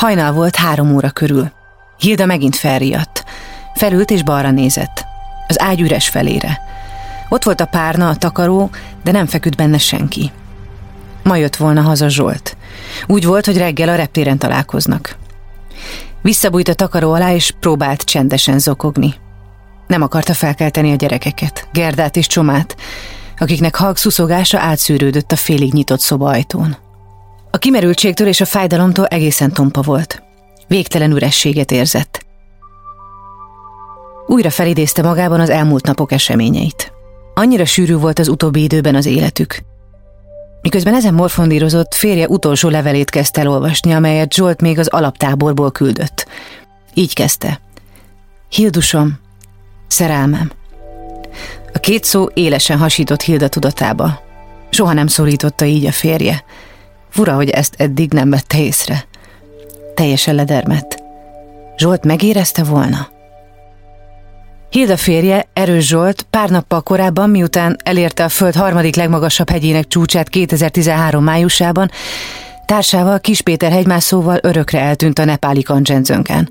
Hajnal volt három óra körül. Hilda megint felriadt. Felült és balra nézett. Az ágy üres felére. Ott volt a párna, a takaró, de nem feküdt benne senki. Ma jött volna haza Zsolt. Úgy volt, hogy reggel a reptéren találkoznak. Visszabújt a takaró alá, és próbált csendesen zokogni. Nem akarta felkelteni a gyerekeket, Gerdát és Csomát, akiknek halk szuszogása átszűrődött a félig nyitott szoba ajtón. A kimerültségtől és a fájdalomtól egészen tompa volt. Végtelen ürességet érzett. Újra felidézte magában az elmúlt napok eseményeit. Annyira sűrű volt az utóbbi időben az életük. Miközben ezen morfondírozott, férje utolsó levelét kezdte elolvasni, amelyet Zsolt még az alaptáborból küldött. Így kezdte. Hildusom, szerelmem. A két szó élesen hasított Hilda tudatába. Soha nem szólította így a férje. Fura, hogy ezt eddig nem vette észre. Teljesen ledermett. Zsolt megérezte volna? Hilda férje, Erős Zsolt pár nappal korábban, miután elérte a föld harmadik legmagasabb hegyének csúcsát 2013 májusában, társával Kispéter hegymászóval örökre eltűnt a nepáli Kancsenzönkán.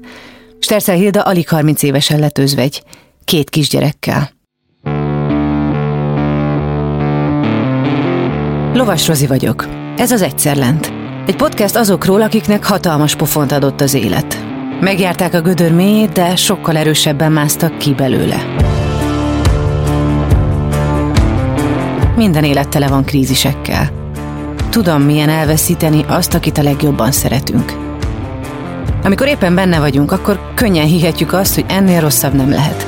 Sterzel Hilda alig 30 évesen lett özvegy, két kisgyerekkel. Lovas Rozi vagyok. Ez az Egyszer Lent. Egy podcast azokról, akiknek hatalmas pofont adott az élet. Megjárták a gödör mélyét, de sokkal erősebben másztak ki belőle. Minden élet tele van krízisekkel. Tudom, milyen elveszíteni azt, akit a legjobban szeretünk. Amikor éppen benne vagyunk, akkor könnyen hihetjük azt, hogy ennél rosszabb nem lehet.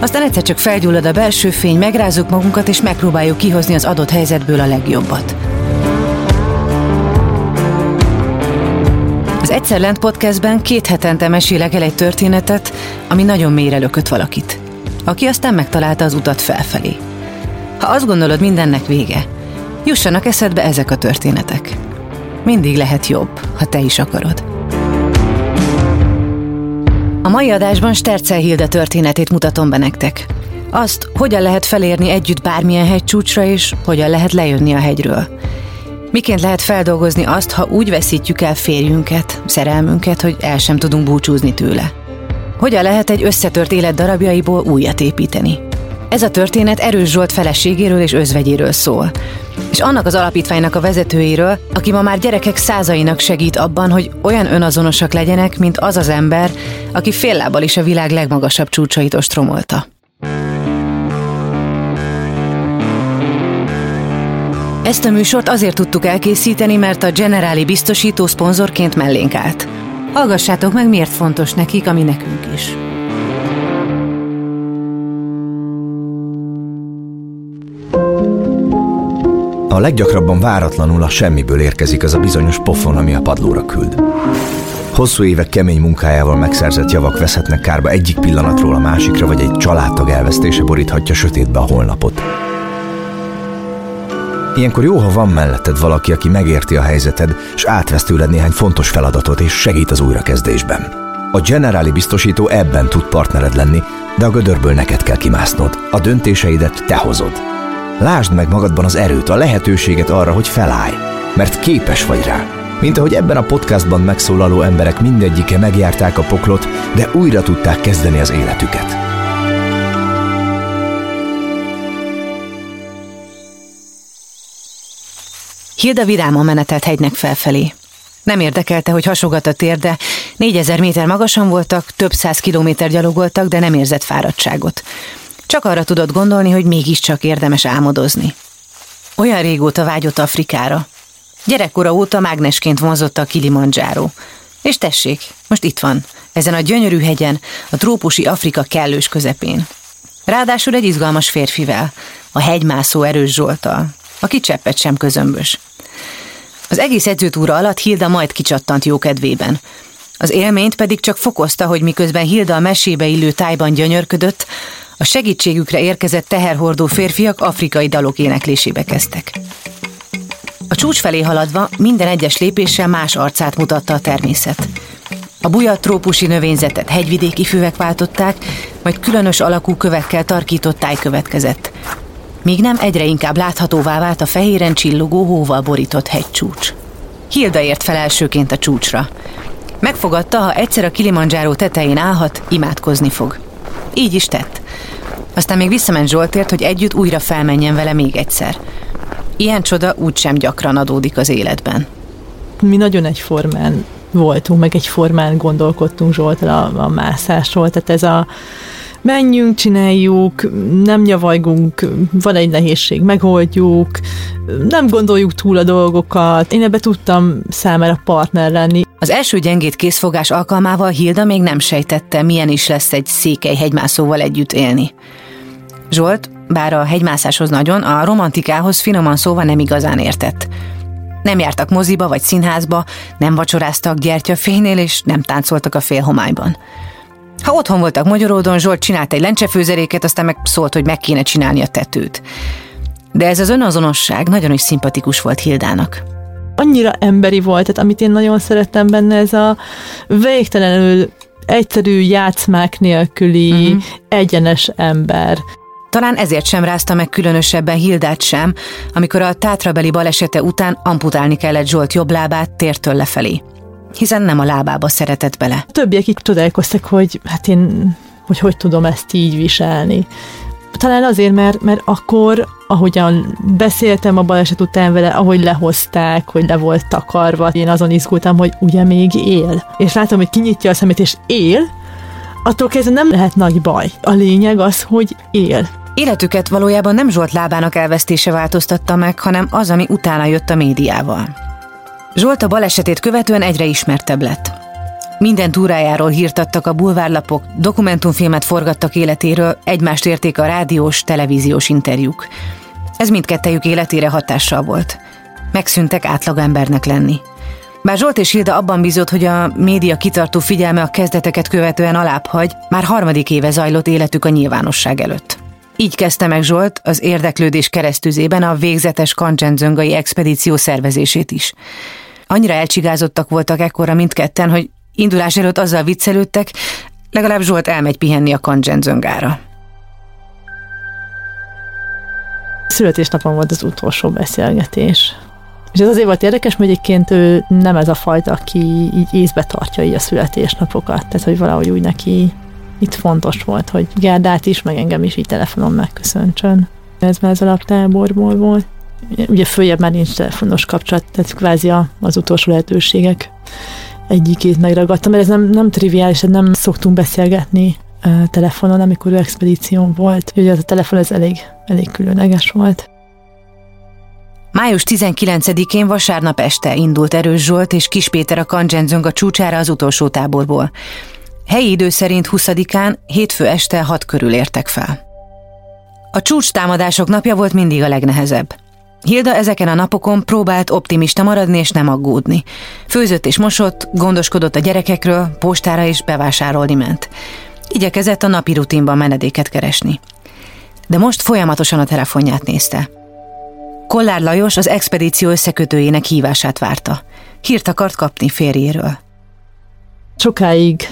Aztán egyszer csak felgyullad a belső fény, megrázunk magunkat, és megpróbáljuk kihozni az adott helyzetből a legjobbat. Egyszer Lent podcastben két hetente mesélek el egy történetet, ami nagyon mélyre lökött valakit, aki aztán megtalálta az utat felfelé. Ha azt gondolod, mindennek vége, jussanak eszedbe ezek a történetek. Mindig lehet jobb, ha te is akarod. A mai adásban Stercel Hilde történetét mutatom be nektek. Azt, hogyan lehet felérni együtt bármilyen hegycsúcsra, és hogyan lehet lejönni a hegyről. Miként lehet feldolgozni azt, ha úgy veszítjük el férjünket, szerelmünket, hogy el sem tudunk búcsúzni tőle? Hogyan lehet egy összetört élet darabjaiból újat építeni? Ez a történet Erős Zsolt feleségéről és özvegyéről szól. És annak az alapítványnak a vezetőjéről, aki ma már gyerekek százainak segít abban, hogy olyan önazonosak legyenek, mint az az ember, aki fél lábbal is a világ legmagasabb csúcsait ostromolta. Ezt a műsort azért tudtuk elkészíteni, mert a Generáli biztosító szponzorként mellénk állt. Hallgassátok meg, miért fontos nekik, ami nekünk is. A leggyakrabban váratlanul a semmiből érkezik az a bizonyos pofon, ami a padlóra küld. Hosszú évek kemény munkájával megszerzett javak veszhetnek kárba egyik pillanatról a másikra, vagy egy családtag elvesztése boríthatja sötétbe a holnapot. Ilyenkor jó, ha van melletted valaki, aki megérti a helyzeted, és átvesz tőled néhány fontos feladatot, és segít az újrakezdésben. A Generáli biztosító ebben tud partnered lenni, de a gödörből neked kell kimásznod. A döntéseidet te hozod. Lásd meg magadban az erőt, a lehetőséget arra, hogy felállj, mert képes vagy rá. Mint ahogy ebben a podcastban megszólaló emberek mindegyike megjárták a poklot, de újra tudták kezdeni az életüket. Hilda vidáman menetelt hegynek felfelé. Nem érdekelte, hogy hasogat a térde, négyezer méter magasan voltak, több száz kilométer gyalogoltak, de nem érzett fáradtságot. Csak arra tudott gondolni, hogy mégiscsak érdemes álmodozni. Olyan régóta vágyott Afrikára. Gyerekkora óta mágnesként vonzotta a Kilimanjaro. És tessék, most itt van, ezen a gyönyörű hegyen, a trópusi Afrika kellős közepén. Ráadásul egy izgalmas férfivel, a hegymászó erős Zsoltal, aki cseppet sem közömbös. Az egész edzőtúra alatt Hilda majd kicsattant jókedvében. Az élményt pedig csak fokozta, hogy miközben Hilda a mesébe illő tájban gyönyörködött, a segítségükre érkezett teherhordó férfiak afrikai dalok éneklésébe kezdtek. A csúcs felé haladva minden egyes lépéssel más arcát mutatta a természet. A buja trópusi növényzetet hegyvidéki füvek váltották, majd különös alakú kövekkel tarkított táj következett. Míg nem egyre inkább láthatóvá vált a fehéren csillogó hóval borított hegycsúcs. Hilda ért fel elsőként a csúcsra. Megfogadta, ha egyszer a Kilimanjaro tetején állhat, imádkozni fog. Így is tett. Aztán még visszament Zsoltért, hogy együtt újra felmenjen vele még egyszer. Ilyen csoda úgysem gyakran adódik az életben. Mi nagyon egyformán voltunk, meg egyformán gondolkodtunk Zsoltal a, a mászásról, tehát ez a menjünk, csináljuk, nem nyavajgunk, van egy nehézség, megoldjuk, nem gondoljuk túl a dolgokat. Én ebbe tudtam számára partner lenni. Az első gyengét készfogás alkalmával Hilda még nem sejtette, milyen is lesz egy székely hegymászóval együtt élni. Zsolt, bár a hegymászáshoz nagyon, a romantikához finoman szóval nem igazán értett. Nem jártak moziba vagy színházba, nem vacsoráztak gyertyafénynél, és nem táncoltak a félhomályban. Ha otthon voltak Magyaródon, Zsolt csinált egy lencsefőzeréket, aztán meg szólt, hogy meg kéne csinálni a tetőt. De ez az önazonosság nagyon is szimpatikus volt Hildának. Annyira emberi volt, tehát amit én nagyon szerettem benne, ez a végtelenül egyszerű játszmák nélküli mm-hmm. egyenes ember. Talán ezért sem rázta meg különösebben Hildát sem, amikor a tátrabeli balesete után amputálni kellett Zsolt jobb lábát tértől lefelé. Hiszen nem a lábába szeretett bele. A többiek itt csodálkoztak, hogy hát én hogy hogy tudom ezt így viselni. Talán azért, mert, mert akkor, ahogyan beszéltem a baleset után vele, ahogy lehozták, hogy le volt takarva, én azon izgultam, hogy ugye még él. És látom, hogy kinyitja a szemét, és él, attól kezdve nem lehet nagy baj. A lényeg az, hogy él. Életüket valójában nem Zsolt lábának elvesztése változtatta meg, hanem az, ami utána jött a médiával. Zsolt a balesetét követően egyre ismertebb lett. Minden túrájáról hírtattak a bulvárlapok, dokumentumfilmet forgattak életéről, egymást érték a rádiós, televíziós interjúk. Ez mindkettejük életére hatással volt. Megszűntek átlagembernek lenni. Bár Zsolt és Hilda abban bízott, hogy a média kitartó figyelme a kezdeteket követően alábbhagy, már harmadik éve zajlott életük a nyilvánosság előtt. Így kezdte meg Zsolt az érdeklődés keresztüzében a végzetes Kancsendzöngai expedíció szervezését is. Annyira elcsigázottak voltak ekkora mindketten, hogy indulás előtt azzal viccelődtek, legalább Zsolt elmegy pihenni a Kancsendzöngára. Születésnapon volt az utolsó beszélgetés. És ez azért volt érdekes, mert egyébként ő nem ez a fajta, aki így észbe tartja így a születésnapokat. Tehát, hogy valahogy úgy neki itt fontos volt, hogy Gerdát is, meg engem is így telefonon megköszöntsön. Ez már az alaptáborból volt. Ugye följebb már nincs telefonos kapcsolat, tehát kvázi az utolsó lehetőségek egyikét megragadtam, mert ez nem, nem triviális, nem szoktunk beszélgetni telefonon, amikor ő expedíción volt. Ugye ez a telefon ez elég, elég különleges volt. Május 19-én vasárnap este indult Erős Zsolt és Kis Péter a Kancsenzöng a csúcsára az utolsó táborból. Helyi idő szerint 20-án, hétfő este 6 körül értek fel. A csúcs támadások napja volt mindig a legnehezebb. Hilda ezeken a napokon próbált optimista maradni és nem aggódni. Főzött és mosott, gondoskodott a gyerekekről, postára is bevásárolni ment. Igyekezett a napi rutinban menedéket keresni. De most folyamatosan a telefonját nézte. Kollár Lajos az expedíció összekötőjének hívását várta. Hírt akart kapni férjéről. Sokáig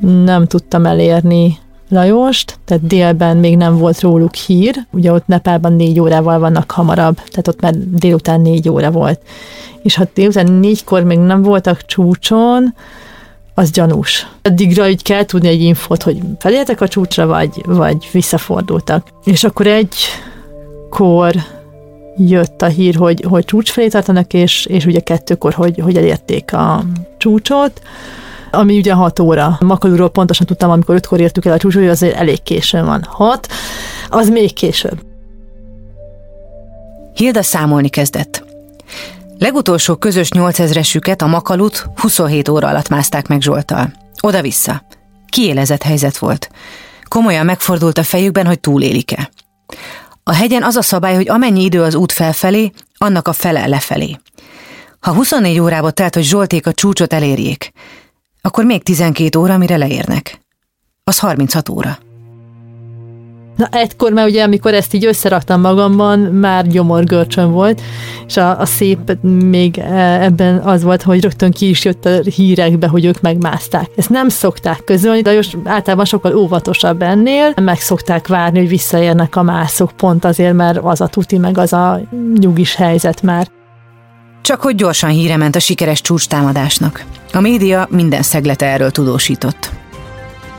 nem tudtam elérni Lajost, tehát délben még nem volt róluk hír, ugye ott Nepálban négy órával vannak hamarabb, tehát ott már délután négy óra volt. És ha délután négykor még nem voltak csúcson, az gyanús. Addigra így kell tudni egy infót, hogy felértek a csúcsra, vagy, vagy visszafordultak. És akkor egy kor jött a hír, hogy, hogy csúcs felé tartanak, és, és ugye kettőkor, hogy, hogy elérték a csúcsot, ami ugye 6 óra. Makalúról pontosan tudtam, amikor 5-kor értük el a csúcsot, hogy azért elég későn van. 6, az még később. Hilda számolni kezdett. Legutolsó közös 8000-esüket, a Makalut 27 óra alatt mászták meg Zsoltal. Oda-vissza. Kiélezett helyzet volt. Komolyan megfordult a fejükben, hogy túlélik-e. A hegyen az a szabály, hogy amennyi idő az út felfelé, annak a fele lefelé. Ha 24 órába telt, hogy Zsolték a csúcsot elérjék, akkor még 12 óra, mire leérnek. Az 36 óra. Na egykor már ugye, amikor ezt így összeraktam magamban, már gyomorgörcsön volt, és a, a szép még e, ebben az volt, hogy rögtön ki is jött a hírekbe, hogy ők megmászták. Ezt nem szokták közölni, de most általában sokkal óvatosabb ennél, meg szokták várni, hogy visszaérnek a mászok, pont azért, mert az a tuti, meg az a nyugis helyzet már. Csak hogy gyorsan híre ment a sikeres csúcs támadásnak. A média minden szeglete erről tudósított.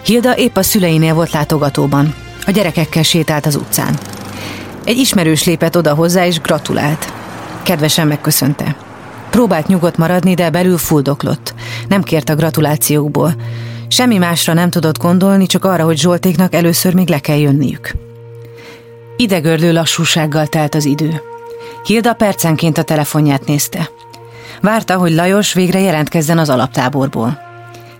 Hilda épp a szüleinél volt látogatóban. A gyerekekkel sétált az utcán. Egy ismerős lépett oda hozzá és gratulált. Kedvesen megköszönte. Próbált nyugodt maradni, de belül fuldoklott. Nem kért a gratulációkból. Semmi másra nem tudott gondolni, csak arra, hogy Zsoltéknak először még le kell jönniük. Idegörlő lassúsággal telt az idő. Hilda percenként a telefonját nézte. Várta, hogy Lajos végre jelentkezzen az alaptáborból.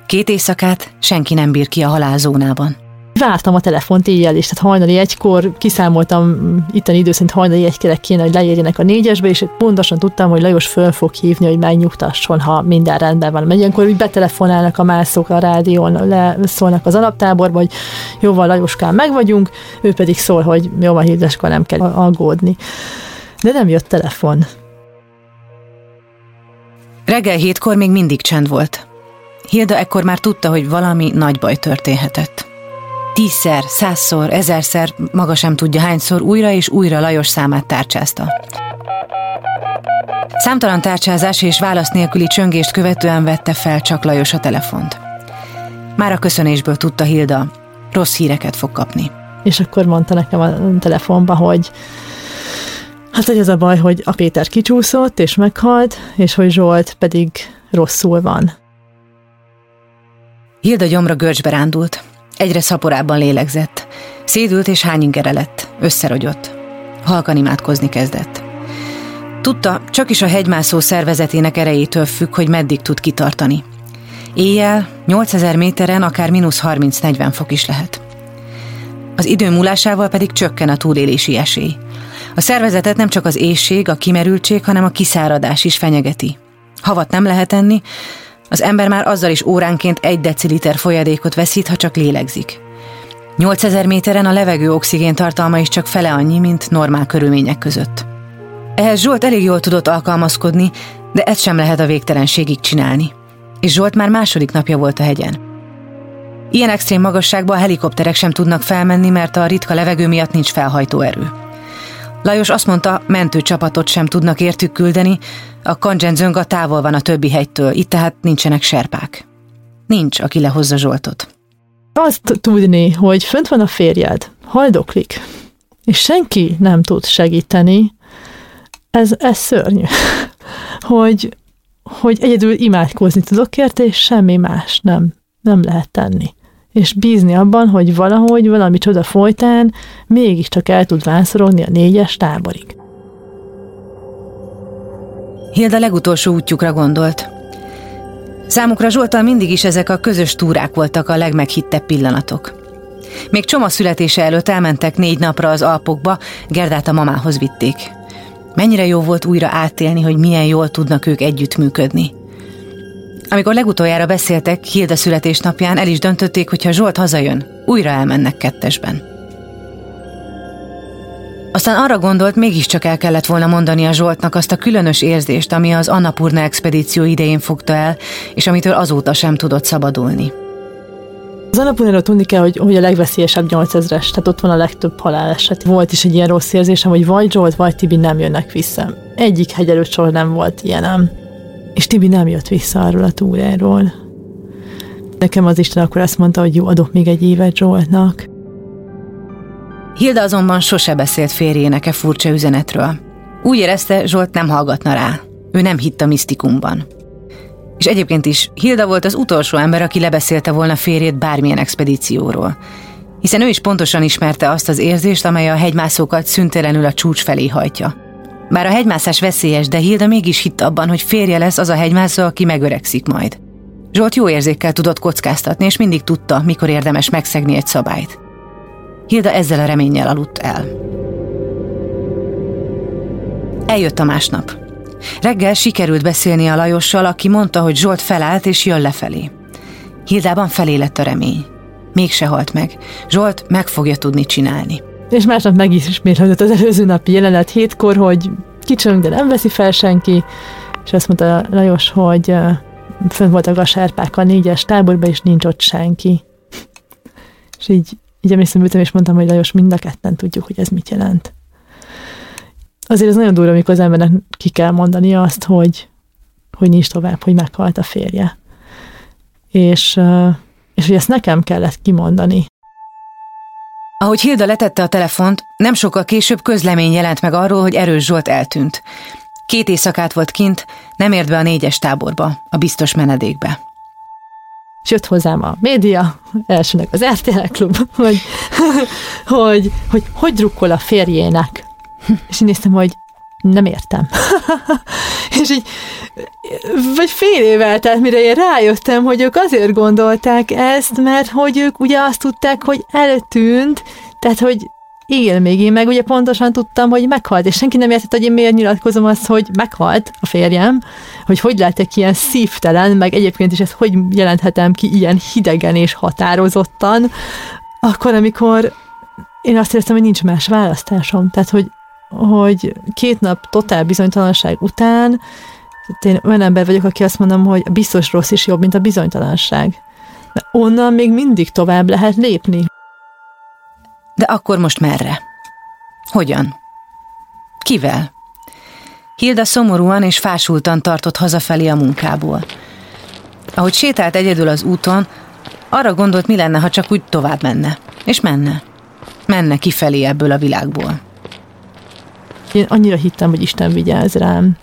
Két éjszakát senki nem bír ki a halálzónában. Vártam a telefont éjjel is, tehát hajnali egykor kiszámoltam itteni idő szerint hajnali egykor kéne, hogy leérjenek a négyesbe, és pontosan tudtam, hogy Lajos föl fog hívni, hogy megnyugtasson, ha minden rendben van. Mert ilyenkor úgy betelefonálnak a mászok a rádión, leszólnak az alaptáborba, hogy jó van, Lajoskán meg vagyunk, ő pedig szól, hogy jó van, Hildeska, nem kell aggódni. De nem jött telefon. Reggel hétkor még mindig csend volt. Hilda ekkor már tudta, hogy valami nagy baj történhetett. Tízszer, százszor, ezerszer, maga sem tudja hányszor újra és újra Lajos számát tárcsázta. Számtalan tárcsázás és válasz nélküli csöngést követően vette fel csak Lajos a telefont. Már a köszönésből tudta Hilda, rossz híreket fog kapni. És akkor mondta nekem a telefonba, hogy hát hogy az a baj, hogy a Péter kicsúszott és meghalt, és hogy Zsolt pedig rosszul van. Hilda gyomra görcsbe rándult. Egyre szaporában lélegzett. Szédült és hányingere lett. Összerogyott. Halkan imádkozni kezdett. Tudta, csak is a hegymászó szervezetének erejétől függ, hogy meddig tud kitartani. Éjjel 8000 méteren akár mínusz 30-40 fok is lehet. Az idő múlásával pedig csökken a túlélési esély. A szervezetet nem csak az éjség, a kimerültség, hanem a kiszáradás is fenyegeti. Havat nem lehet enni, az ember már azzal is óránként egy deciliter folyadékot veszít, ha csak lélegzik. 8000 méteren a levegő oxigén tartalma is csak fele annyi, mint normál körülmények között. Ehhez Zsolt elég jól tudott alkalmazkodni, de ezt sem lehet a végtelenségig csinálni. És Zsolt már második napja volt a hegyen. Ilyen extrém magasságban a helikopterek sem tudnak felmenni, mert a ritka levegő miatt nincs felhajtó erő. Lajos azt mondta, mentőcsapatot sem tudnak értük küldeni, a Kandzsenzönga távol van a többi hegytől, itt tehát nincsenek serpák. Nincs, aki lehozza Zsoltot. Azt tudni, hogy fönt van a férjed, haldoklik, és senki nem tud segíteni, ez, ez szörnyű. hogy, hogy egyedül imádkozni tudok érte, és semmi más nem, nem lehet tenni és bízni abban, hogy valahogy valami csoda folytán mégiscsak el tud vánszorodni a négyes táborig. Hilda legutolsó útjukra gondolt. Számukra Zsoltal mindig is ezek a közös túrák voltak a legmeghittebb pillanatok. Még Csoma születése előtt elmentek négy napra az Alpokba, Gerdát a mamához vitték. Mennyire jó volt újra átélni, hogy milyen jól tudnak ők együttműködni. Amikor legutoljára beszéltek, Hilda születésnapján el is döntötték, hogy ha Zsolt hazajön, újra elmennek kettesben. Aztán arra gondolt, mégiscsak el kellett volna mondani a Zsoltnak azt a különös érzést, ami az Annapurna expedíció idején fogta el, és amitől azóta sem tudott szabadulni. Az Annapurnára tudni kell, hogy, hogy a legveszélyesebb 8000-es, tehát ott van a legtöbb haláleset. Volt is egy ilyen rossz érzésem, hogy vagy Zsolt, vagy Tibi nem jönnek vissza. Egyik hegy előtt nem volt ilyenem. És Tibi nem jött vissza arról a túráról. Nekem az Isten akkor azt mondta, hogy jó, adok még egy évet Zsoltnak. Hilda azonban sose beszélt férjének e furcsa üzenetről. Úgy érezte, Zsolt nem hallgatna rá. Ő nem hitt a misztikumban. És egyébként is Hilda volt az utolsó ember, aki lebeszélte volna férjét bármilyen expedícióról. Hiszen ő is pontosan ismerte azt az érzést, amely a hegymászókat szüntelenül a csúcs felé hajtja. Bár a hegymászás veszélyes, de Hilda mégis hitt abban, hogy férje lesz az a hegymászó, aki megöregszik majd. Zsolt jó érzékkel tudott kockáztatni, és mindig tudta, mikor érdemes megszegni egy szabályt. Hilda ezzel a reménnyel aludt el. Eljött a másnap. Reggel sikerült beszélni a Lajossal, aki mondta, hogy Zsolt felállt és jön lefelé. Hildában felé lett a remény. Mégse halt meg. Zsolt meg fogja tudni csinálni. És másnap meg is ismétlődött az előző napi jelenet hétkor, hogy kicsönk, de nem veszi fel senki, és azt mondta Lajos, hogy fönn voltak a serpák a négyes táborban, és nincs ott senki. És így, így emlékszem, ültem, és mondtam, hogy Lajos, mind a ketten tudjuk, hogy ez mit jelent. Azért ez nagyon durva, amikor az embernek ki kell mondani azt, hogy, hogy nincs tovább, hogy meghalt a férje. és, és hogy ezt nekem kellett kimondani. Ahogy Hilda letette a telefont, nem sokkal később közlemény jelent meg arról, hogy Erős Zsolt eltűnt. Két éjszakát volt kint, nem ért be a négyes táborba, a biztos menedékbe. És jött hozzám a média, elsőnek az RTL klub, hogy hogy, hogy, hogy drukkol a férjének. És én néztem, hogy nem értem. és így, vagy fél év eltelt, mire én rájöttem, hogy ők azért gondolták ezt, mert hogy ők ugye azt tudták, hogy eltűnt, tehát hogy él még, én meg ugye pontosan tudtam, hogy meghalt, és senki nem értett, hogy én miért nyilatkozom azt, hogy meghalt a férjem, hogy hogy lehetek ilyen szívtelen, meg egyébként is ezt hogy jelenthetem ki ilyen hidegen és határozottan, akkor, amikor én azt éreztem, hogy nincs más választásom. Tehát, hogy, hogy két nap totál bizonytalanság után én olyan ember vagyok, aki azt mondom, hogy biztos rossz is jobb, mint a bizonytalanság. Mert onnan még mindig tovább lehet lépni. De akkor most merre? Hogyan? Kivel? Hilda szomorúan és fásultan tartott hazafelé a munkából. Ahogy sétált egyedül az úton, arra gondolt, mi lenne, ha csak úgy tovább menne. És menne. Menne kifelé ebből a világból. Én annyira hittem, hogy Isten vigyáz rám.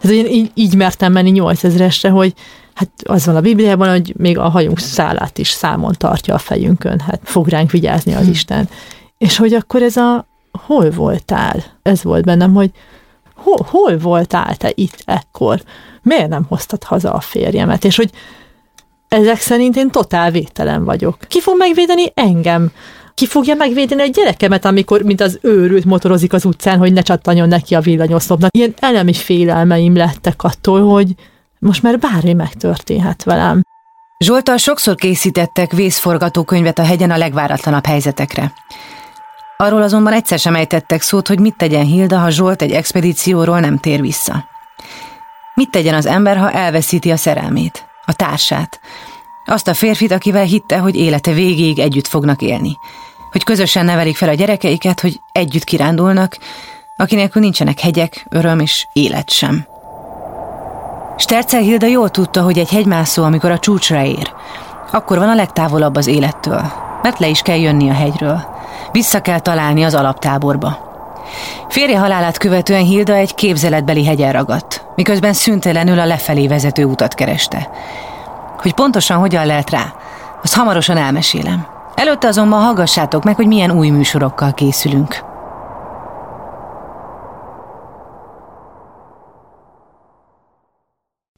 Tehát én így, így mertem menni 8000-esre, hogy hát az van a Bibliában, hogy még a hajunk szálát is számon tartja a fejünkön, hát fog ránk vigyázni az hm. Isten. És hogy akkor ez a hol voltál? Ez volt bennem, hogy hol, hol voltál te itt ekkor? Miért nem hoztad haza a férjemet? És hogy ezek szerint én totál vételen vagyok. Ki fog megvédeni engem? Ki fogja megvédeni a gyerekemet, amikor, mint az őrült motorozik az utcán, hogy ne csattanjon neki a villanyoszlopnak? Ilyen elemi félelmeim lettek attól, hogy most már bármi megtörténhet velem. Zsoltal sokszor készítettek vészforgatókönyvet a hegyen a legváratlanabb helyzetekre. Arról azonban egyszer sem ejtettek szót, hogy mit tegyen Hilda, ha Zsolt egy expedícióról nem tér vissza. Mit tegyen az ember, ha elveszíti a szerelmét, a társát, azt a férfit, akivel hitte, hogy élete végéig együtt fognak élni, hogy közösen nevelik fel a gyerekeiket, hogy együtt kirándulnak, akinek nincsenek hegyek, öröm és élet sem. Stercel Hilda jól tudta, hogy egy hegymászó, amikor a csúcsra ér, akkor van a legtávolabb az élettől, mert le is kell jönni a hegyről. Vissza kell találni az alaptáborba. Férje halálát követően Hilda egy képzeletbeli hegyen ragadt, miközben szüntelenül a lefelé vezető utat kereste. Hogy pontosan hogyan lehet rá, azt hamarosan elmesélem. Előtte azonban hallgassátok meg, hogy milyen új műsorokkal készülünk.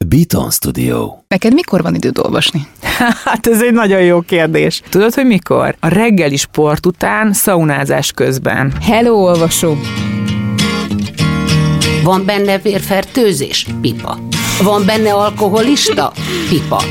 Beaton Studio. Neked mikor van időd olvasni? Hát ez egy nagyon jó kérdés. Tudod, hogy mikor? A reggeli sport után, szaunázás közben. Hello, olvasó! Van benne vérfertőzés? Pipa. Van benne alkoholista? Pipa.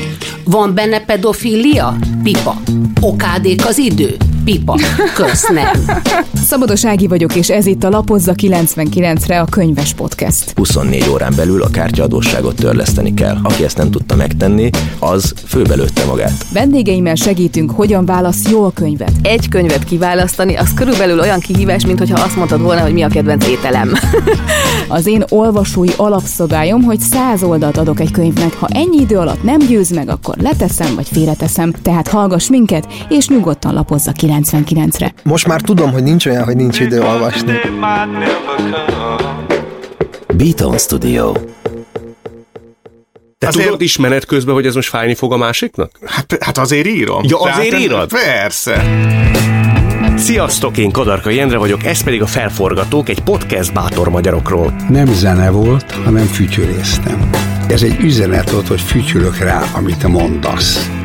Van benne pedofilia? Pipa. Okádék az idő? Pipa. Kösz nem. Szabados Ági vagyok, és ez itt a Lapozza 99-re a Könyves Podcast. 24 órán belül a kártyaadósságot törleszteni kell. Aki ezt nem tudta megtenni, az főbelőtte magát. Vendégeimmel segítünk, hogyan válasz jól könyvet. Egy könyvet kiválasztani, az körülbelül olyan kihívás, mint hogyha azt mondtad volna, hogy mi a kedvenc ételem. az én olvasói alapszabályom, hogy száz oldalt adok egy könyvnek. Ha ennyi idő alatt nem győz meg, akkor leteszem vagy félreteszem. Tehát hallgass minket, és nyugodtan lapozza 99-re. Most már tudom, hogy nincs olyan, hogy nincs idő olvasni. Beaton Studio. Te azért... tudod is menet közben, hogy ez most fájni fog a másiknak? Hát, hát azért írom. Ja, azért Tehát, írod? Persze. Sziasztok, én Kadarka Jendre vagyok, ez pedig a Felforgatók, egy podcast bátor magyarokról. Nem zene volt, hanem fütyüléztem. Ez egy üzenet volt, hogy fütyülök rá, amit mondasz.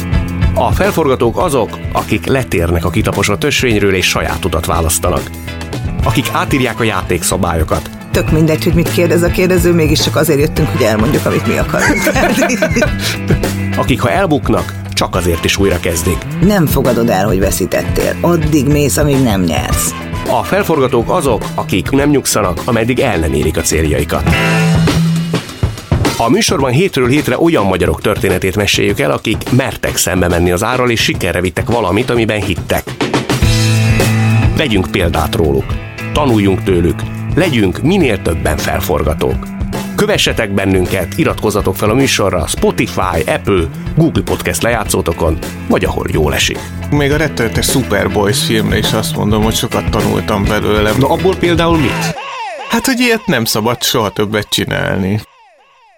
A felforgatók azok, akik letérnek a kitaposott ösvényről és saját utat választanak. Akik átírják a játékszabályokat. Tök mindegy, hogy mit kérdez a kérdező, mégiscsak azért jöttünk, hogy elmondjuk, amit mi akarunk. akik ha elbuknak, csak azért is újra kezdik. Nem fogadod el, hogy veszítettél. Addig mész, amíg nem nyersz. A felforgatók azok, akik nem nyugszanak, ameddig el nem érik a céljaikat. A műsorban hétről hétre olyan magyarok történetét meséljük el, akik mertek szembe menni az árral, és sikerre vittek valamit, amiben hittek. Vegyünk példát róluk, tanuljunk tőlük, legyünk minél többen felforgatók. Kövessetek bennünket, iratkozzatok fel a műsorra Spotify, Apple, Google Podcast lejátszótokon, vagy ahol jól esik. Még a rettenetes Superboys filmre is azt mondom, hogy sokat tanultam belőle. Na abból például mit? Hát, hogy ilyet nem szabad soha többet csinálni.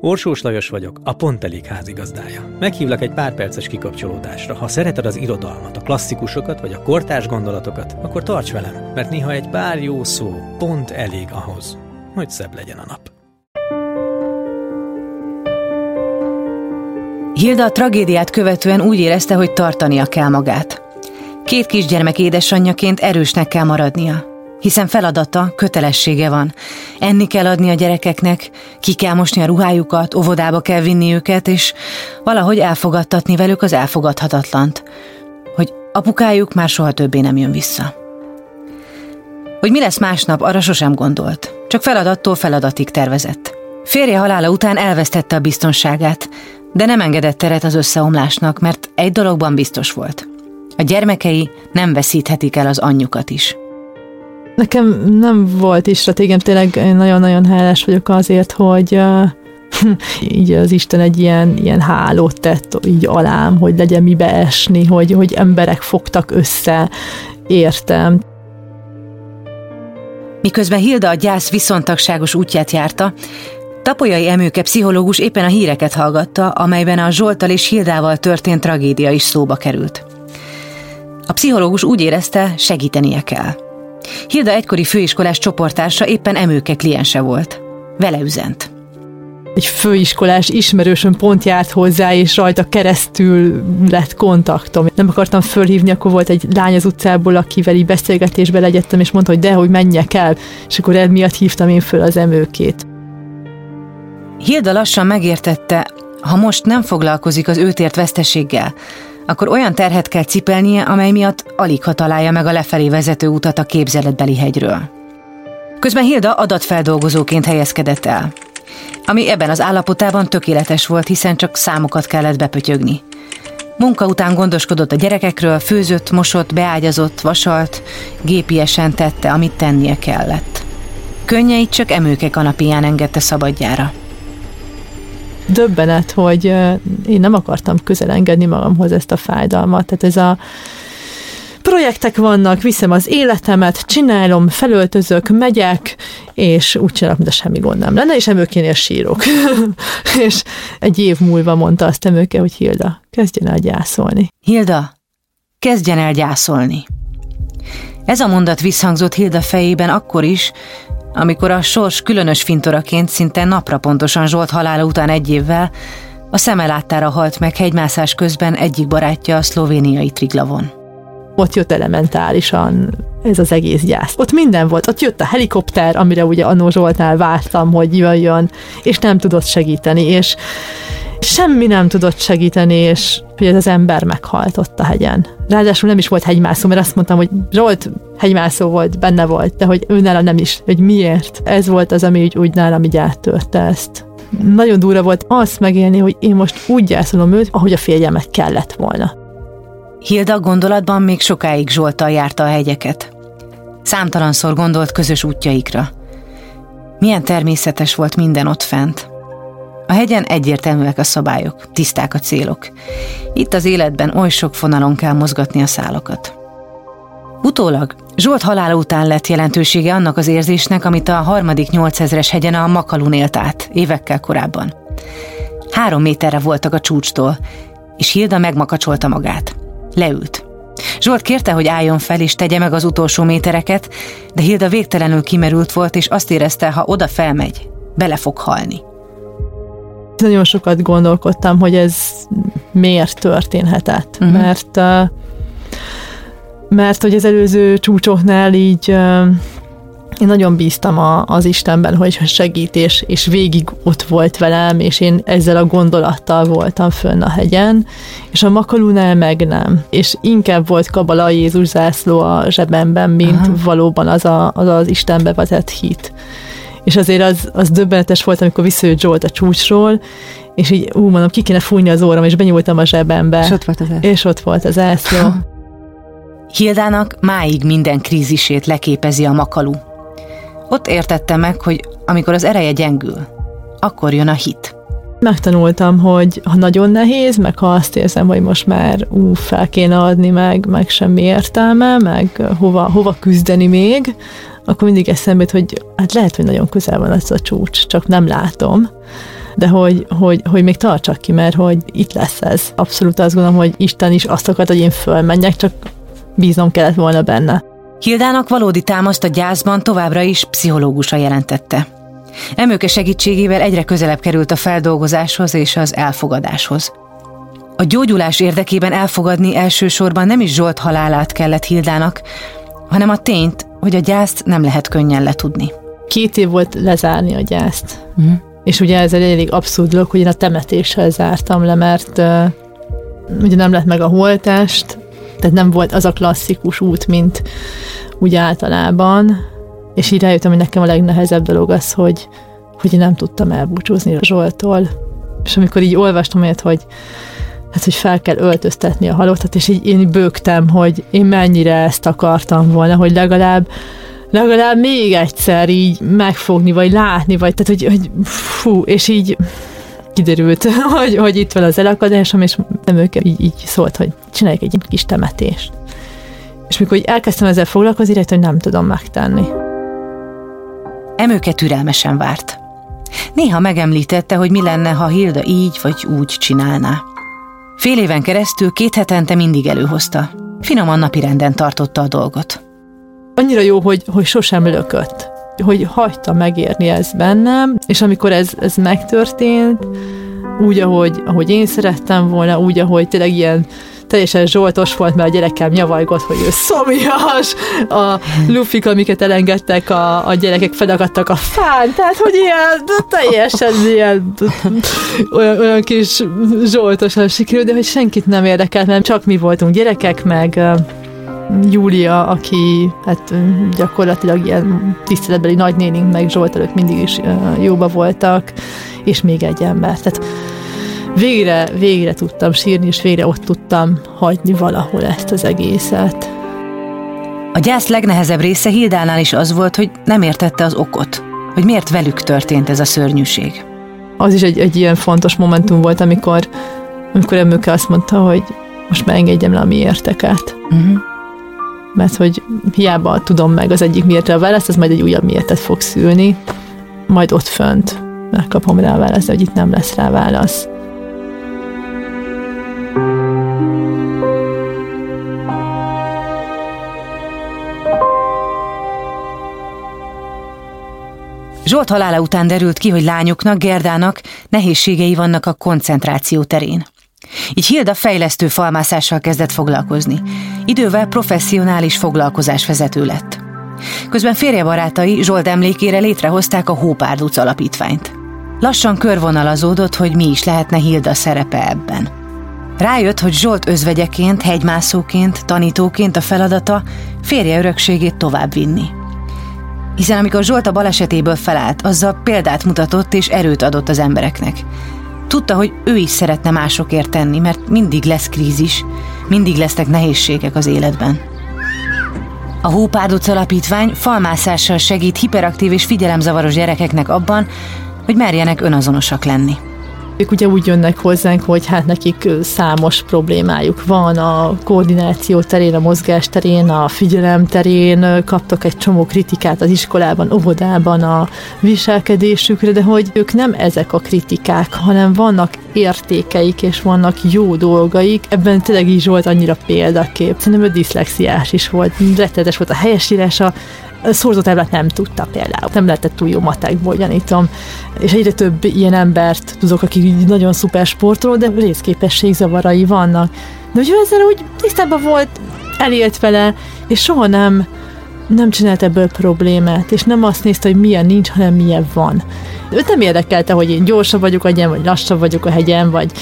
Orsós Lajos vagyok, a Pont Elég házigazdája. Meghívlak egy pár perces kikapcsolódásra. Ha szereted az irodalmat, a klasszikusokat vagy a kortárs gondolatokat, akkor tarts velem, mert néha egy pár jó szó pont elég ahhoz, hogy szebb legyen a nap. Hilda a tragédiát követően úgy érezte, hogy tartania kell magát. Két kisgyermek édesanyjaként erősnek kell maradnia, hiszen feladata, kötelessége van. Enni kell adni a gyerekeknek, ki kell mosni a ruhájukat, óvodába kell vinni őket, és valahogy elfogadtatni velük az elfogadhatatlant, hogy apukájuk már soha többé nem jön vissza. Hogy mi lesz másnap, arra sosem gondolt, csak feladattól feladatig tervezett. Férje halála után elvesztette a biztonságát, de nem engedett teret az összeomlásnak, mert egy dologban biztos volt. A gyermekei nem veszíthetik el az anyjukat is. Nekem nem volt is stratégem, tényleg nagyon-nagyon hálás vagyok azért, hogy így az Isten egy ilyen, ilyen hálót tett így alám, hogy legyen mibe esni, hogy, hogy emberek fogtak össze, értem. Miközben Hilda a gyász viszontagságos útját járta, Tapolyai Emőke pszichológus éppen a híreket hallgatta, amelyben a Zsoltal és Hildával történt tragédia is szóba került. A pszichológus úgy érezte, segítenie kell. Hilda egykori főiskolás csoportársa éppen Emőke kliense volt. Vele üzent. Egy főiskolás ismerősöm pont járt hozzá, és rajta keresztül lett kontaktom. Nem akartam fölhívni, akkor volt egy lány az utcából, akivel így beszélgetésbe legyettem, és mondta, hogy de, hogy menjek el, és akkor emiatt hívtam én föl az emőkét. Hilda lassan megértette, ha most nem foglalkozik az őt ért veszteséggel, akkor olyan terhet kell cipelnie, amely miatt alig ha találja meg a lefelé vezető utat a képzeletbeli hegyről. Közben Hilda adatfeldolgozóként helyezkedett el, ami ebben az állapotában tökéletes volt, hiszen csak számokat kellett bepötyögni. Munka után gondoskodott a gyerekekről, főzött, mosott, beágyazott, vasalt, gépiesen tette, amit tennie kellett. Könnyeit csak emőke kanapiján engedte szabadjára döbbenet, hogy én nem akartam közel engedni magamhoz ezt a fájdalmat. Tehát ez a projektek vannak, viszem az életemet, csinálom, felöltözök, megyek, és úgy csinálok, mint a semmi gond nem lenne, és emőkénél sírok. és egy év múlva mondta azt emőke, hogy Hilda, kezdjen el gyászolni. Hilda, kezdjen el gyászolni. Ez a mondat visszhangzott Hilda fejében akkor is, amikor a sors különös fintoraként szinte napra pontosan Zsolt halála után egy évvel a szeme láttára halt meg hegymászás közben egyik barátja a szlovéniai Triglavon. Ott jött elementálisan ez az egész gyász. Ott minden volt, ott jött a helikopter, amire ugye Anó Zsoltnál vártam, hogy jöjjön, és nem tudott segíteni, és semmi nem tudott segíteni, és hogy ez az ember meghalt ott a hegyen. Ráadásul nem is volt hegymászó, mert azt mondtam, hogy Zsolt hegymászó volt, benne volt, de hogy ő nála nem is, hogy miért. Ez volt az, ami úgy, úgy nálam így áttörte ezt. Nagyon durva volt azt megélni, hogy én most úgy gyászolom őt, ahogy a férjemet kellett volna. Hilda gondolatban még sokáig Zsoltal járta a hegyeket. Számtalanszor gondolt közös útjaikra. Milyen természetes volt minden ott fent. A hegyen egyértelműek a szabályok, tiszták a célok. Itt az életben oly sok fonalon kell mozgatni a szálakat. Utólag Zsolt halála után lett jelentősége annak az érzésnek, amit a harmadik 8000-es hegyen a Makalun élt át, évekkel korábban. Három méterre voltak a csúcstól, és Hilda megmakacsolta magát. Leült. Zsolt kérte, hogy álljon fel és tegye meg az utolsó métereket, de Hilda végtelenül kimerült volt, és azt érezte, ha oda felmegy, bele fog halni. Nagyon sokat gondolkodtam, hogy ez miért történhetett, uh-huh. mert mert hogy az előző csúcsoknál így én nagyon bíztam a, az Istenben, hogy segít, és, és végig ott volt velem, és én ezzel a gondolattal voltam fönn a hegyen, és a Makalunál meg nem. És inkább volt kabala Jézus zászló a zsebemben, mint Aha. valóban az, a, az az Istenbe vetett hit. És azért az, az döbbenetes volt, amikor visszajött Zsolt a csúcsról, és így, ú, mondom, ki kéne fújni az óram, és benyúltam a zsebembe. És ott volt az ászló. És ott volt az ászló. Hildának máig minden krízisét leképezi a makalú. Ott értette meg, hogy amikor az ereje gyengül, akkor jön a hit. Megtanultam, hogy ha nagyon nehéz, meg ha azt érzem, hogy most már ú, fel kéne adni, meg, meg semmi értelme, meg hova, hova küzdeni még, akkor mindig eszembe hogy hát lehet, hogy nagyon közel van ez a csúcs, csak nem látom de hogy, hogy, hogy még tartsak ki, mert hogy itt lesz ez. Abszolút azt gondolom, hogy Isten is azt akart, hogy én fölmenjek, csak bíznom kellett volna benne. Hildának valódi támaszt a gyászban továbbra is pszichológusa jelentette. Emőke segítségével egyre közelebb került a feldolgozáshoz és az elfogadáshoz. A gyógyulás érdekében elfogadni elsősorban nem is Zsolt halálát kellett Hildának, hanem a tényt, hogy a gyászt nem lehet könnyen letudni. Két év volt lezárni a gyászt. Uh-huh. És ugye ez egy elég abszurd dolog, hogy én a temetéssel zártam le, mert uh, ugye nem lett meg a holtást, tehát nem volt az a klasszikus út, mint úgy általában, és így rájöttem, hogy nekem a legnehezebb dolog az, hogy, hogy én nem tudtam elbúcsúzni Zsoltól. És amikor így olvastam olyat, hogy hát, hogy fel kell öltöztetni a halottat, és így én bőgtem, hogy én mennyire ezt akartam volna, hogy legalább legalább még egyszer így megfogni, vagy látni, vagy tehát, hogy, hogy fú, és így kiderült, hogy, hogy itt van az elakadásom, és nem ők így, így szólt, hogy csináljuk egy kis temetést. És mikor így elkezdtem ezzel foglalkozni, rájött, hogy nem tudom megtenni. Emőke türelmesen várt. Néha megemlítette, hogy mi lenne, ha Hilda így vagy úgy csinálná. Fél éven keresztül két hetente mindig előhozta. Finoman napirenden tartotta a dolgot. Annyira jó, hogy, hogy sosem lökött hogy hagyta megérni ez bennem, és amikor ez, ez megtörtént, úgy, ahogy, ahogy én szerettem volna, úgy, ahogy tényleg ilyen teljesen zsoltos volt, mert a gyerekem nyavajgott, hogy ő szomjas, a lufik, amiket elengedtek, a, a gyerekek fedagadtak a fán, tehát hogy ilyen teljesen ilyen olyan, olyan kis zsoltosan sikerült, de hogy senkit nem érdekelt, mert csak mi voltunk gyerekek, meg Júlia, aki hát gyakorlatilag ilyen tiszteletbeli nagynénink, meg Zsolt előtt mindig is jóba voltak, és még egy ember. Tehát végre, végre tudtam sírni, és végre ott tudtam hagyni valahol ezt az egészet. A gyász legnehezebb része Hildánál is az volt, hogy nem értette az okot, hogy miért velük történt ez a szörnyűség. Az is egy, egy ilyen fontos momentum volt, amikor, amikor Emőke azt mondta, hogy most már engedjem le a mi érteket. Uh-huh mert hogy hiába tudom meg az egyik miért a választ, az majd egy újabb miértet fog szülni, majd ott fönt megkapom rá a választ, hogy itt nem lesz rá válasz. Zsolt halála után derült ki, hogy lányoknak, Gerdának nehézségei vannak a koncentráció terén. Így Hilda fejlesztő falmászással kezdett foglalkozni. Idővel professzionális foglalkozás vezető lett. Közben férjebarátai Zsolt emlékére létrehozták a Hópárduc alapítványt. Lassan körvonalazódott, hogy mi is lehetne Hilda szerepe ebben. Rájött, hogy Zsolt özvegyeként, hegymászóként, tanítóként a feladata férje örökségét továbbvinni. Hiszen amikor Zsolt a balesetéből felállt, azzal példát mutatott és erőt adott az embereknek. Tudta, hogy ő is szeretne másokért tenni, mert mindig lesz krízis, mindig lesznek nehézségek az életben. A Hópárduc Alapítvány falmászással segít hiperaktív és figyelemzavaros gyerekeknek abban, hogy merjenek önazonosak lenni. Ők ugye úgy jönnek hozzánk, hogy hát nekik számos problémájuk van a koordináció terén, a mozgás terén, a figyelem terén, kaptak egy csomó kritikát az iskolában, óvodában a viselkedésükre, de hogy ők nem ezek a kritikák, hanem vannak értékeik, és vannak jó dolgaik. Ebben tényleg is volt annyira példakép. Szerintem ő diszlexiás is volt, rettenetes volt a helyesírása, szorzótáblát nem tudta például. Nem lehetett túl jó matekból, gyanítom. És egyre több ilyen embert tudok, aki nagyon szuper sportoló, de részképességzavarai vannak. De hogy ő ezzel úgy tisztában volt, elélt vele, és soha nem nem csinált ebből problémát, és nem azt nézte, hogy milyen nincs, hanem milyen van. Őt nem érdekelte, hogy én gyorsabb vagyok a hegyen, vagy lassabb vagyok a hegyen, vagy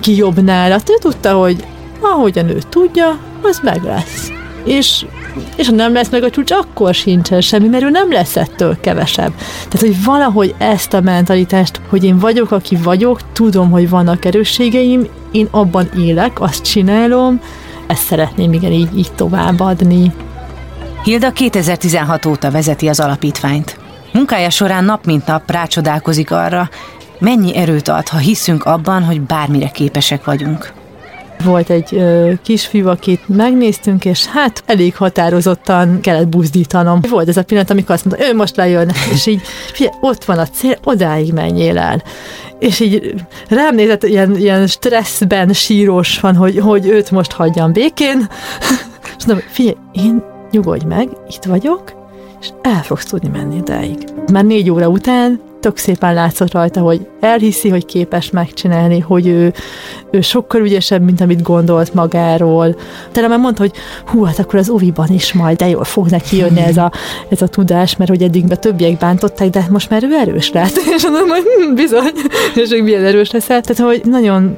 ki jobb nála. Ő tudta, hogy ahogyan ő tudja, az meg lesz. És, és ha nem lesz meg a csúcs, akkor sincsen semmi, mert ő nem lesz ettől kevesebb. Tehát, hogy valahogy ezt a mentalitást, hogy én vagyok, aki vagyok, tudom, hogy vannak erősségeim, én abban élek, azt csinálom, ezt szeretném igen így, így továbbadni. Hilda 2016 óta vezeti az alapítványt. Munkája során nap mint nap rácsodálkozik arra, mennyi erőt ad, ha hiszünk abban, hogy bármire képesek vagyunk. Volt egy ö, kisfiú, akit megnéztünk, és hát elég határozottan kellett buzdítanom. Volt ez a pillanat, amikor azt mondta, ő most lejön, és így, figyelj, ott van a cél, odáig menjél el. És így rám nézett, ilyen, ilyen stresszben sírós van, hogy, hogy őt most hagyjam békén. És mondom, figyelj, én nyugodj meg, itt vagyok, és el fogsz tudni menni idáig. Már négy óra után tök szépen látszott rajta, hogy elhiszi, hogy képes megcsinálni, hogy ő, ő sokkal ügyesebb, mint amit gondolt magáról. Tele már mondta, hogy hú, hát akkor az oviban is majd, de jól fog neki jönni ez a, ez a tudás, mert hogy eddig be többiek bántották, de most már ő erős lett. És mondom, hogy hm, bizony, és hogy milyen erős leszel. Tehát, hogy nagyon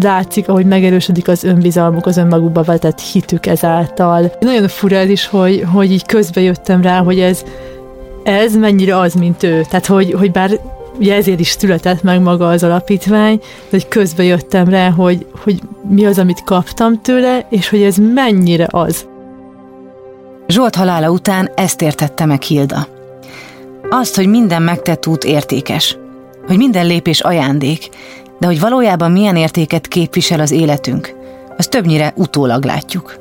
látszik, ahogy megerősödik az önbizalmuk, az önmagukba vetett hitük ezáltal. Nagyon fura is, hogy, hogy így közbe jöttem rá, hogy ez ez mennyire az, mint ő. Tehát, hogy, hogy bár ugye ezért is született meg maga az alapítvány, de hogy közbe jöttem rá, hogy, hogy mi az, amit kaptam tőle, és hogy ez mennyire az. Zsolt halála után ezt értette meg Hilda. Azt, hogy minden megtett út értékes, hogy minden lépés ajándék, de hogy valójában milyen értéket képvisel az életünk, az többnyire utólag látjuk.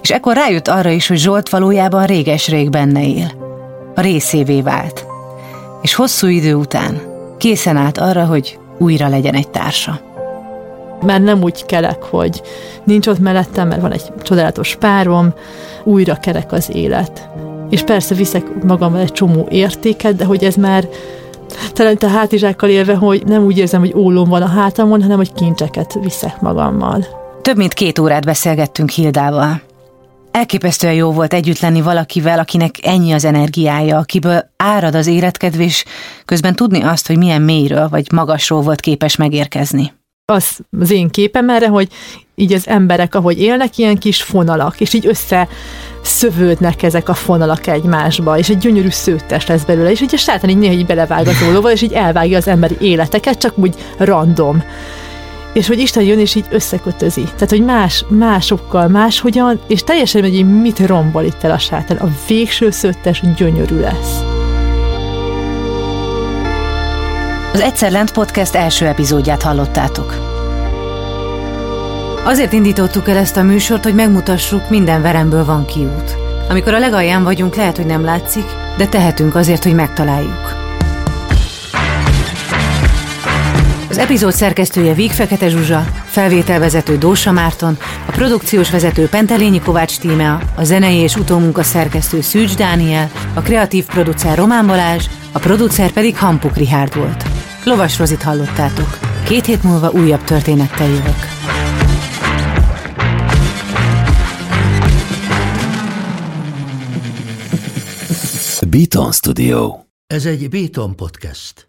És ekkor rájött arra is, hogy Zsolt valójában réges-rég benne él részévé vált, és hosszú idő után készen állt arra, hogy újra legyen egy társa. Már nem úgy kelek, hogy nincs ott mellettem, mert van egy csodálatos párom, újra kerek az élet. És persze viszek magammal egy csomó értéket, de hogy ez már talán a hátizsákkal élve, hogy nem úgy érzem, hogy ólom van a hátamon, hanem hogy kincseket viszek magammal. Több mint két órát beszélgettünk Hildával. Elképesztően jó volt együtt lenni valakivel, akinek ennyi az energiája, akiből árad az életkedvés, közben tudni azt, hogy milyen mélyről vagy magasról volt képes megérkezni. Az az én képem erre, hogy így az emberek, ahogy élnek, ilyen kis fonalak, és így össze szövődnek ezek a fonalak egymásba, és egy gyönyörű szőttes lesz belőle, és így a sátán így néha így belevág az ólóval, és így elvágja az emberi életeket, csak úgy random és hogy Isten jön és így összekötözi. Tehát, hogy más, másokkal, máshogyan, és teljesen hogy mit rombol itt el a sátán. A végső szöttes gyönyörű lesz. Az Egyszer Lent Podcast első epizódját hallottátok. Azért indítottuk el ezt a műsort, hogy megmutassuk, minden veremből van kiút. Amikor a legalján vagyunk, lehet, hogy nem látszik, de tehetünk azért, hogy megtaláljuk. Az epizód szerkesztője Víg Fekete Zsuzsa, felvételvezető Dósa Márton, a produkciós vezető Pentelényi Kovács Tímea, a zenei és utómunka szerkesztő Szűcs Dániel, a kreatív producer Román Balázs, a producer pedig Hampuk Rihárd volt. Lovas Rozit hallottátok. Két hét múlva újabb történettel jövök. Beaton Studio. Ez egy Beaton podcast.